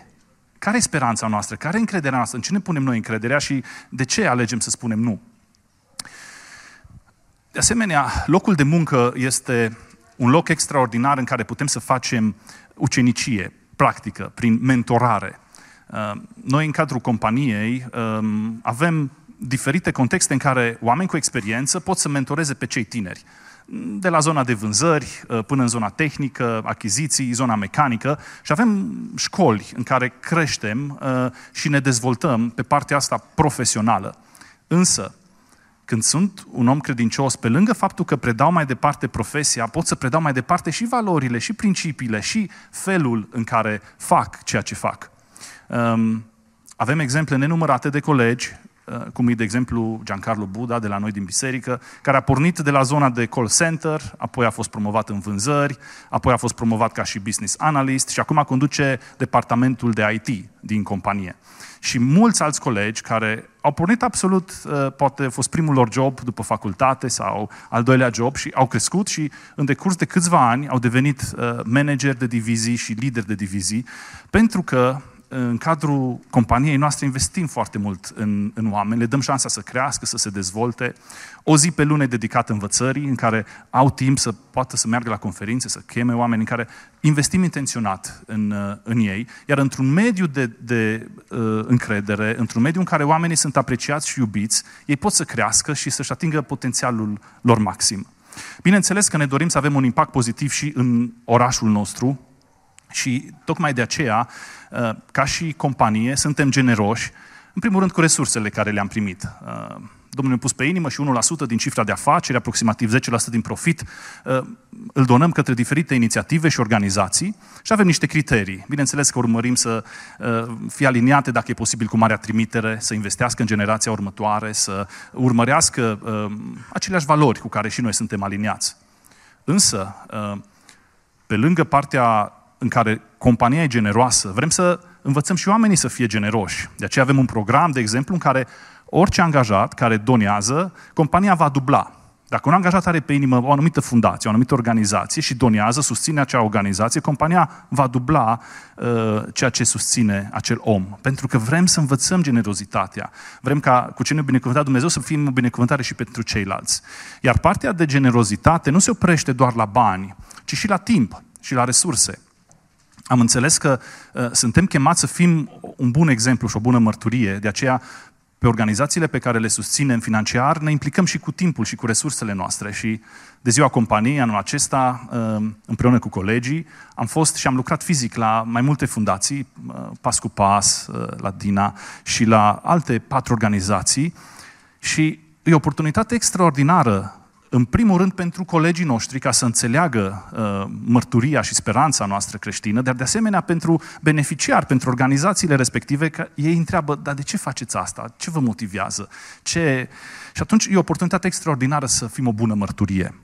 care e speranța noastră? Care e încrederea noastră? În ce ne punem noi încrederea și de ce alegem să spunem nu? De asemenea, locul de muncă este un loc extraordinar în care putem să facem ucenicie, practică, prin mentorare. Uh, noi, în cadrul companiei, um, avem diferite contexte în care oameni cu experiență pot să mentoreze pe cei tineri de la zona de vânzări uh, până în zona tehnică, achiziții, zona mecanică și avem școli în care creștem uh, și ne dezvoltăm pe partea asta profesională. Însă, când sunt un om credincios, pe lângă faptul că predau mai departe profesia, pot să predau mai departe și valorile, și principiile, și felul în care fac ceea ce fac. Um, avem exemple nenumărate de colegi Uh, cum e, de exemplu, Giancarlo Buda de la noi din biserică, care a pornit de la zona de call center, apoi a fost promovat în vânzări, apoi a fost promovat ca și business analyst și acum conduce departamentul de IT din companie. Și mulți alți colegi care au pornit absolut, uh, poate a fost primul lor job după facultate sau al doilea job și au crescut și în decurs de câțiva ani au devenit uh, manager de divizii și lider de divizii, pentru că în cadrul companiei noastre investim foarte mult în, în oameni, le dăm șansa să crească, să se dezvolte. O zi pe lună dedicată învățării, în care au timp să poată să meargă la conferințe, să cheme oameni, în care investim intenționat în, în ei. Iar într-un mediu de, de uh, încredere, într-un mediu în care oamenii sunt apreciați și iubiți, ei pot să crească și să-și atingă potențialul lor maxim. Bineînțeles că ne dorim să avem un impact pozitiv și în orașul nostru, și tocmai de aceea, uh, ca și companie, suntem generoși, în primul rând cu resursele care le-am primit. Uh, Domnul ne-a pus pe inimă și 1% din cifra de afaceri, aproximativ 10% din profit, uh, îl donăm către diferite inițiative și organizații și avem niște criterii. Bineînțeles că urmărim să fie aliniate, dacă e posibil, cu marea trimitere, să investească în generația următoare, să urmărească aceleași valori cu care și noi suntem aliniați. Însă, pe lângă partea în care compania e generoasă, vrem să învățăm și oamenii să fie generoși. De aceea avem un program, de exemplu, în care orice angajat care donează, compania va dubla. Dacă un angajat are pe inimă o anumită fundație, o anumită organizație și donează, susține acea organizație, compania va dubla uh, ceea ce susține acel om. Pentru că vrem să învățăm generozitatea. Vrem ca cu ce ne binecuvântat Dumnezeu să fim o binecuvântare și pentru ceilalți. Iar partea de generozitate nu se oprește doar la bani, ci și la timp și la resurse am înțeles că uh, suntem chemați să fim un bun exemplu și o bună mărturie, de aceea pe organizațiile pe care le susținem financiar ne implicăm și cu timpul și cu resursele noastre. Și de ziua companiei anul acesta, uh, împreună cu colegii, am fost și am lucrat fizic la mai multe fundații, uh, pas cu pas, uh, la Dina și la alte patru organizații. Și e o oportunitate extraordinară în primul rând pentru colegii noștri, ca să înțeleagă uh, mărturia și speranța noastră creștină, dar de asemenea pentru beneficiari, pentru organizațiile respective, că ei întreabă, dar de ce faceți asta? Ce vă motivează? Ce... Și atunci e o oportunitate extraordinară să fim o bună mărturie.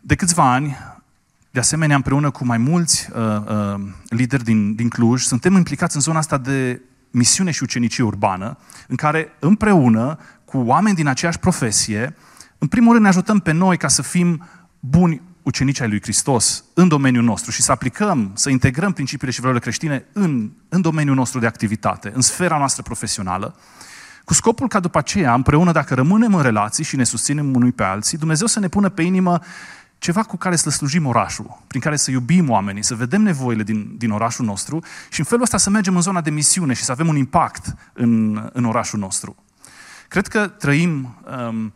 De câțiva ani, de asemenea, împreună cu mai mulți uh, uh, lideri din, din Cluj, suntem implicați în zona asta de misiune și ucenicie urbană, în care împreună cu oameni din aceeași profesie, în primul rând ne ajutăm pe noi ca să fim buni ucenici ai lui Hristos în domeniul nostru și să aplicăm, să integrăm principiile și valorile creștine în, în domeniul nostru de activitate, în sfera noastră profesională, cu scopul ca după aceea, împreună, dacă rămânem în relații și ne susținem unui pe alții, Dumnezeu să ne pună pe inimă ceva cu care să slujim orașul, prin care să iubim oamenii, să vedem nevoile din, din orașul nostru și în felul ăsta să mergem în zona de misiune și să avem un impact în, în orașul nostru. Cred că trăim um,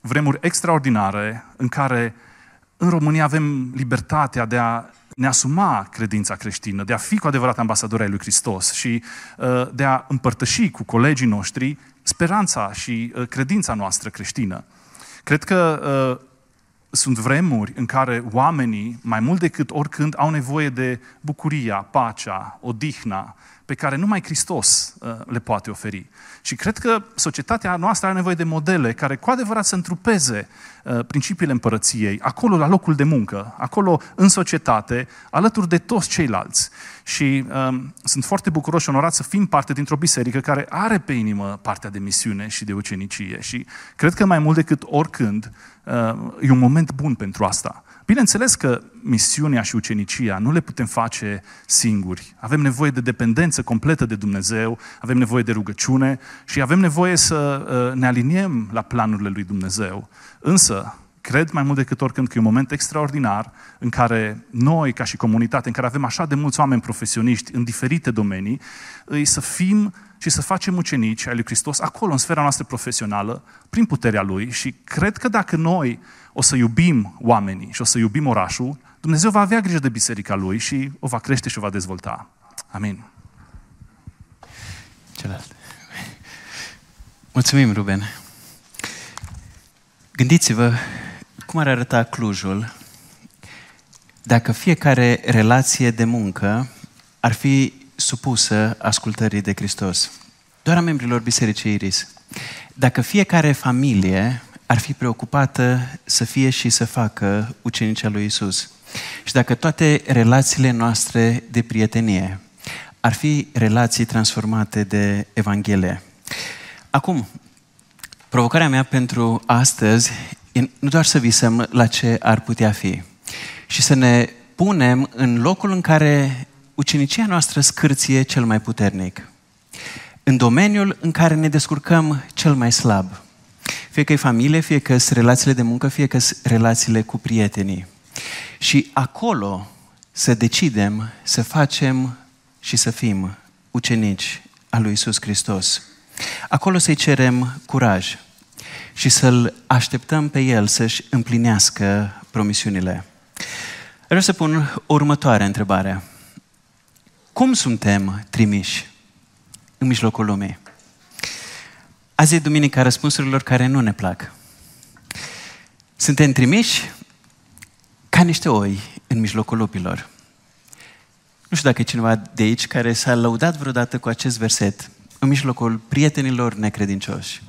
vremuri extraordinare în care în România avem libertatea de a ne asuma credința creștină, de a fi cu adevărat ambasadori ai lui Hristos și uh, de a împărtăși cu colegii noștri speranța și uh, credința noastră creștină. Cred că uh, sunt vremuri în care oamenii, mai mult decât oricând, au nevoie de bucuria, pacea, odihna, pe care numai Hristos uh, le poate oferi. Și cred că societatea noastră are nevoie de modele care cu adevărat să întrupeze uh, principiile împărăției, acolo la locul de muncă, acolo în societate, alături de toți ceilalți. Și um, sunt foarte bucuros și onorat să fim parte dintr-o biserică care are pe inimă partea de misiune și de ucenicie. Și cred că mai mult decât oricând, uh, e un moment bun pentru asta. Bineînțeles că misiunea și ucenicia nu le putem face singuri. Avem nevoie de dependență completă de Dumnezeu, avem nevoie de rugăciune și avem nevoie să uh, ne aliniem la planurile lui Dumnezeu. Însă, cred mai mult decât oricând că e un moment extraordinar în care noi, ca și comunitate, în care avem așa de mulți oameni profesioniști în diferite domenii, îi să fim și să facem ucenici ai lui Hristos acolo, în sfera noastră profesională, prin puterea Lui și cred că dacă noi o să iubim oamenii și o să iubim orașul, Dumnezeu va avea grijă de biserica Lui și o va crește și o va dezvolta. Amin. Celălalt. Mulțumim, Ruben. Gândiți-vă cum ar arăta Clujul dacă fiecare relație de muncă ar fi supusă ascultării de Hristos. Doar a membrilor Bisericii Iris. Dacă fiecare familie ar fi preocupată să fie și să facă ucenicea lui Isus. Și dacă toate relațiile noastre de prietenie ar fi relații transformate de Evanghelie. Acum, provocarea mea pentru astăzi e nu doar să visăm la ce ar putea fi, și să ne punem în locul în care ucenicia noastră scârție cel mai puternic, în domeniul în care ne descurcăm cel mai slab – fie că e familie, fie că sunt relațiile de muncă, fie că sunt relațiile cu prietenii. Și acolo să decidem să facem și să fim ucenici al lui Isus Hristos. Acolo să-i cerem curaj și să-L așteptăm pe El să-și împlinească promisiunile. Vreau să pun următoarea întrebare. Cum suntem trimiși în mijlocul lumii? Azi e duminica răspunsurilor care nu ne plac. Suntem trimiși ca niște oi în mijlocul lupilor. Nu știu dacă e cineva de aici care s-a lăudat vreodată cu acest verset în mijlocul prietenilor necredincioși.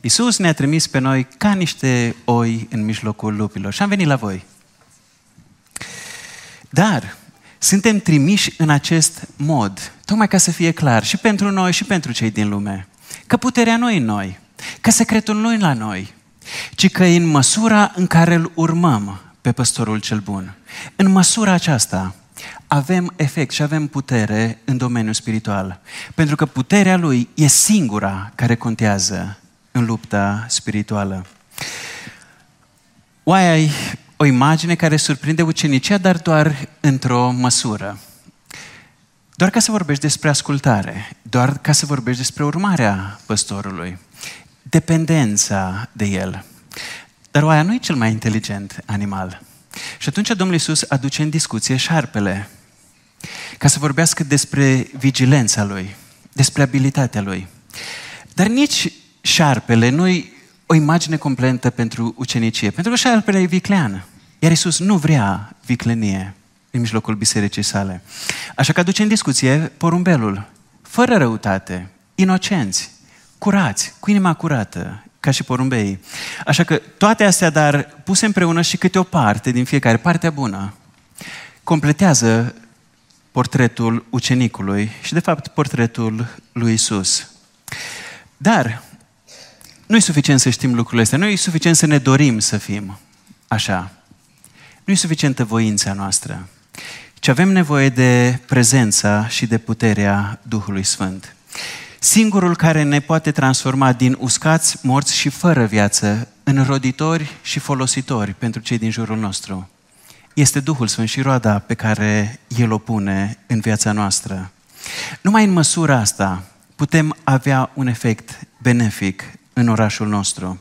Iisus ne-a trimis pe noi ca niște oi în mijlocul lupilor și am venit la voi. Dar suntem trimiși în acest mod, tocmai ca să fie clar și pentru noi și pentru cei din lume că puterea nu e în noi, că secretul nu e la noi, ci că e în măsura în care îl urmăm pe păstorul cel bun. În măsura aceasta avem efect și avem putere în domeniul spiritual. Pentru că puterea lui e singura care contează în lupta spirituală. Oaia ai o imagine care surprinde ucenicia, dar doar într-o măsură. Doar ca să vorbești despre ascultare, doar ca să vorbești despre urmarea păstorului, dependența de el. Dar oaia nu e cel mai inteligent animal. Și atunci Domnul Iisus aduce în discuție șarpele, ca să vorbească despre vigilența lui, despre abilitatea lui. Dar nici șarpele nu e o imagine completă pentru ucenicie, pentru că șarpele e viclean. Iar Iisus nu vrea viclenie în mijlocul bisericii sale. Așa că aduce în discuție porumbelul, fără răutate, inocenți, curați, cu inima curată, ca și porumbei. Așa că toate astea, dar puse împreună și câte o parte din fiecare, partea bună, completează portretul ucenicului și, de fapt, portretul lui Isus. Dar nu e suficient să știm lucrurile astea, nu e suficient să ne dorim să fim așa. Nu e suficientă voința noastră ci avem nevoie de prezența și de puterea Duhului Sfânt. Singurul care ne poate transforma din uscați, morți și fără viață în roditori și folositori pentru cei din jurul nostru este Duhul Sfânt și roada pe care El o pune în viața noastră. Numai în măsura asta putem avea un efect benefic în orașul nostru.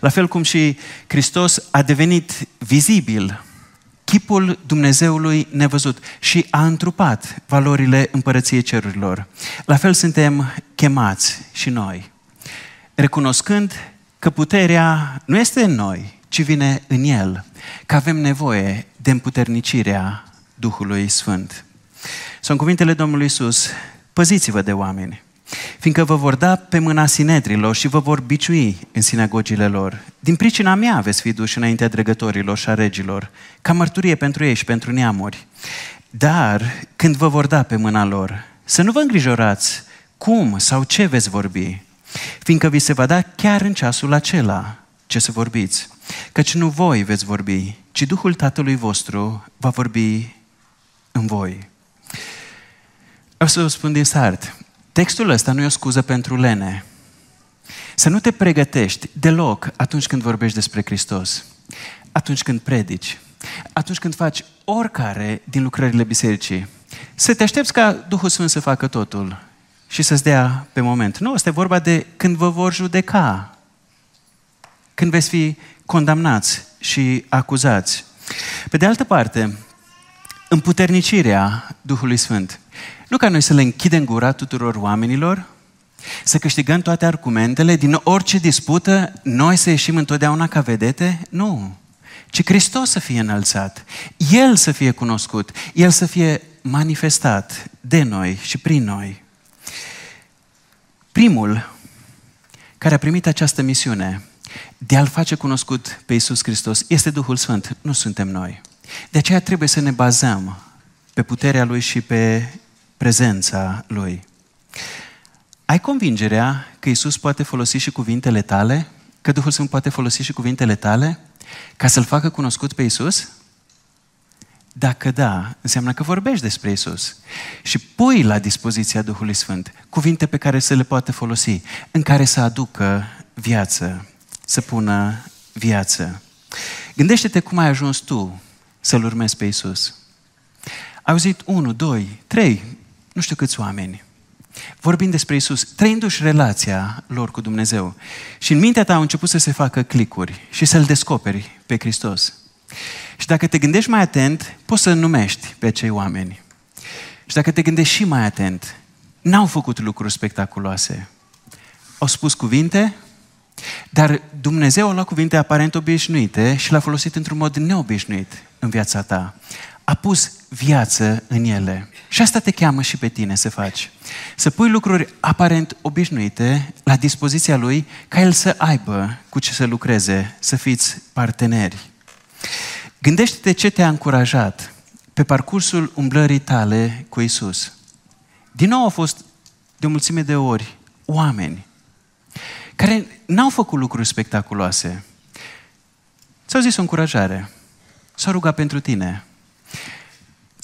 La fel cum și Hristos a devenit vizibil chipul Dumnezeului nevăzut și a întrupat valorile împărăției cerurilor. La fel suntem chemați și noi, recunoscând că puterea nu este în noi, ci vine în El, că avem nevoie de împuternicirea Duhului Sfânt. Sunt cuvintele Domnului Isus, păziți-vă de oameni, fiindcă vă vor da pe mâna sinedrilor și vă vor biciui în sinagogile lor. Din pricina mea veți fi duși înaintea dregătorilor și a regilor, ca mărturie pentru ei și pentru neamuri. Dar când vă vor da pe mâna lor, să nu vă îngrijorați cum sau ce veți vorbi, fiindcă vi se va da chiar în ceasul acela ce să vorbiți. Căci nu voi veți vorbi, ci Duhul Tatălui vostru va vorbi în voi. Vreau să vă spun din start, textul ăsta nu e o scuză pentru lene. Să nu te pregătești deloc atunci când vorbești despre Hristos, atunci când predici, atunci când faci oricare din lucrările bisericii. Să te aștepți ca Duhul Sfânt să facă totul și să-ți dea pe moment. Nu, este vorba de când vă vor judeca, când veți fi condamnați și acuzați. Pe de altă parte, împuternicirea Duhului Sfânt. Nu ca noi să le închidem gura tuturor oamenilor, să câștigăm toate argumentele, din orice dispută, noi să ieșim întotdeauna ca vedete? Nu. Ci Hristos să fie înălțat, El să fie cunoscut, El să fie manifestat de noi și prin noi. Primul care a primit această misiune de a-L face cunoscut pe Iisus Hristos este Duhul Sfânt, nu suntem noi. De aceea trebuie să ne bazăm pe puterea Lui și pe prezența Lui. Ai convingerea că Iisus poate folosi și cuvintele tale? Că Duhul Sfânt poate folosi și cuvintele tale? Ca să-L facă cunoscut pe Iisus? Dacă da, înseamnă că vorbești despre Isus și pui la dispoziția Duhului Sfânt cuvinte pe care să le poată folosi, în care să aducă viață să pună viață. Gândește-te cum ai ajuns tu să-L urmezi pe Isus. Ai auzit unu, doi, trei, nu știu câți oameni, vorbind despre Isus, trăindu-și relația lor cu Dumnezeu. Și în mintea ta au început să se facă clicuri și să-L descoperi pe Hristos. Și dacă te gândești mai atent, poți să numești pe acei oameni. Și dacă te gândești și mai atent, n-au făcut lucruri spectaculoase. Au spus cuvinte, dar Dumnezeu a luat cuvinte aparent obișnuite și l-a folosit într-un mod neobișnuit în viața ta. A pus viață în ele. Și asta te cheamă și pe tine să faci. Să pui lucruri aparent obișnuite la dispoziția lui ca el să aibă cu ce să lucreze, să fiți parteneri. Gândește-te ce te-a încurajat pe parcursul umblării tale cu Isus. Din nou au fost de o mulțime de ori oameni care n-au făcut lucruri spectaculoase. Ți-au zis o încurajare. S-au rugat pentru tine.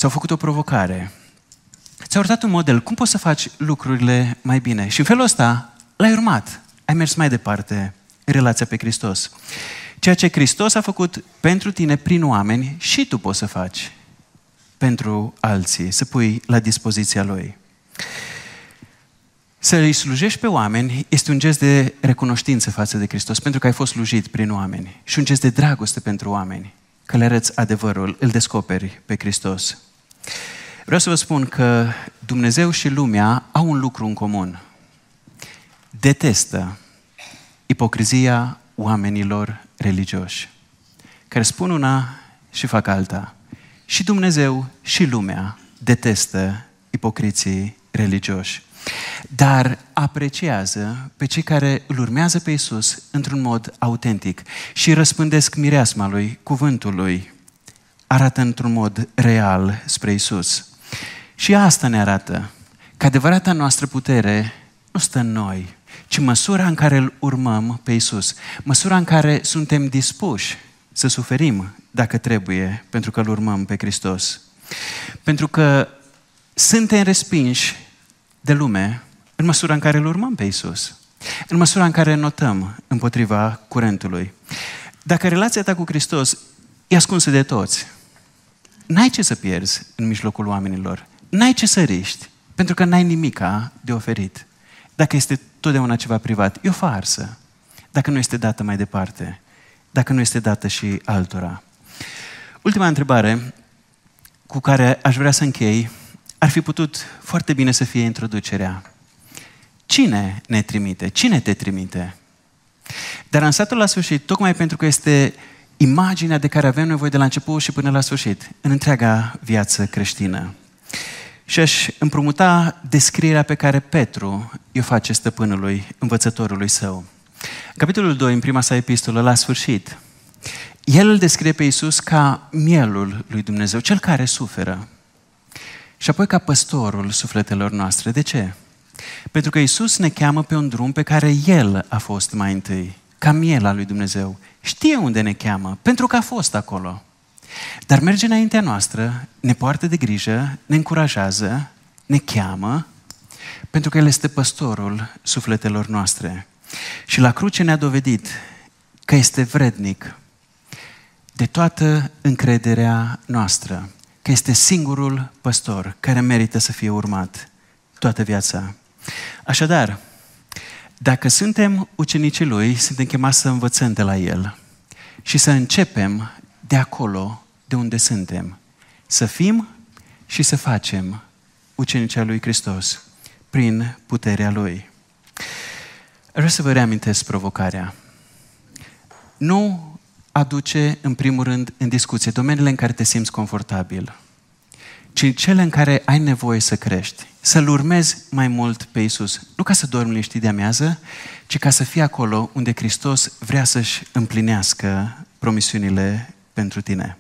Ți-au făcut o provocare. Ți-au arătat un model. Cum poți să faci lucrurile mai bine? Și în felul ăsta l-ai urmat. Ai mers mai departe în relația pe Hristos. Ceea ce Hristos a făcut pentru tine prin oameni și tu poți să faci pentru alții, să pui la dispoziția Lui. Să îi slujești pe oameni este un gest de recunoștință față de Hristos, pentru că ai fost slujit prin oameni. Și un gest de dragoste pentru oameni, că le arăți adevărul, îl descoperi pe Hristos. Vreau să vă spun că Dumnezeu și lumea au un lucru în comun. Detestă ipocrizia oamenilor religioși, care spun una și fac alta. Și Dumnezeu și lumea detestă ipocriții religioși dar apreciază pe cei care îl urmează pe Isus într-un mod autentic și răspândesc mireasma lui, cuvântul lui, arată într-un mod real spre Isus. Și asta ne arată că adevărata noastră putere nu stă în noi, ci măsura în care îl urmăm pe Isus, măsura în care suntem dispuși să suferim dacă trebuie, pentru că îl urmăm pe Hristos. Pentru că suntem respinși de lume În măsura în care îl urmăm pe Isus. În măsura în care notăm împotriva curentului. Dacă relația ta cu Hristos e ascunsă de toți, n-ai ce să pierzi în mijlocul oamenilor. N-ai ce să riști, pentru că n-ai nimica de oferit. Dacă este totdeauna ceva privat, e o farsă. Dacă nu este dată mai departe, dacă nu este dată și altora. Ultima întrebare cu care aș vrea să închei ar fi putut foarte bine să fie introducerea. Cine ne trimite? Cine te trimite? Dar am stat la sfârșit, tocmai pentru că este imaginea de care avem nevoie de la început și până la sfârșit, în întreaga viață creștină. Și aș împrumuta descrierea pe care Petru o face stăpânului, învățătorului său. Capitolul 2, în prima sa epistolă, la sfârșit, el îl descrie pe Iisus ca mielul lui Dumnezeu, cel care suferă. Și apoi ca păstorul sufletelor noastre. De ce? Pentru că Iisus ne cheamă pe un drum pe care El a fost mai întâi, ca miel al lui Dumnezeu. Știe unde ne cheamă, pentru că a fost acolo. Dar merge înaintea noastră, ne poartă de grijă, ne încurajează, ne cheamă, pentru că El este păstorul sufletelor noastre. Și la cruce ne-a dovedit că este vrednic de toată încrederea noastră, că este singurul păstor care merită să fie urmat toată viața. Așadar, dacă suntem ucenicii Lui, suntem chemați să învățăm de la El și să începem de acolo de unde suntem. Să fim și să facem ucenicii Lui Hristos prin puterea Lui. Vreau să vă reamintesc provocarea. Nu aduce, în primul rând, în discuție domeniile în care te simți confortabil, ci cele în care ai nevoie să crești, să-L urmezi mai mult pe Isus. Nu ca să dormi liniștit de amiază, ci ca să fii acolo unde Hristos vrea să-și împlinească promisiunile pentru tine.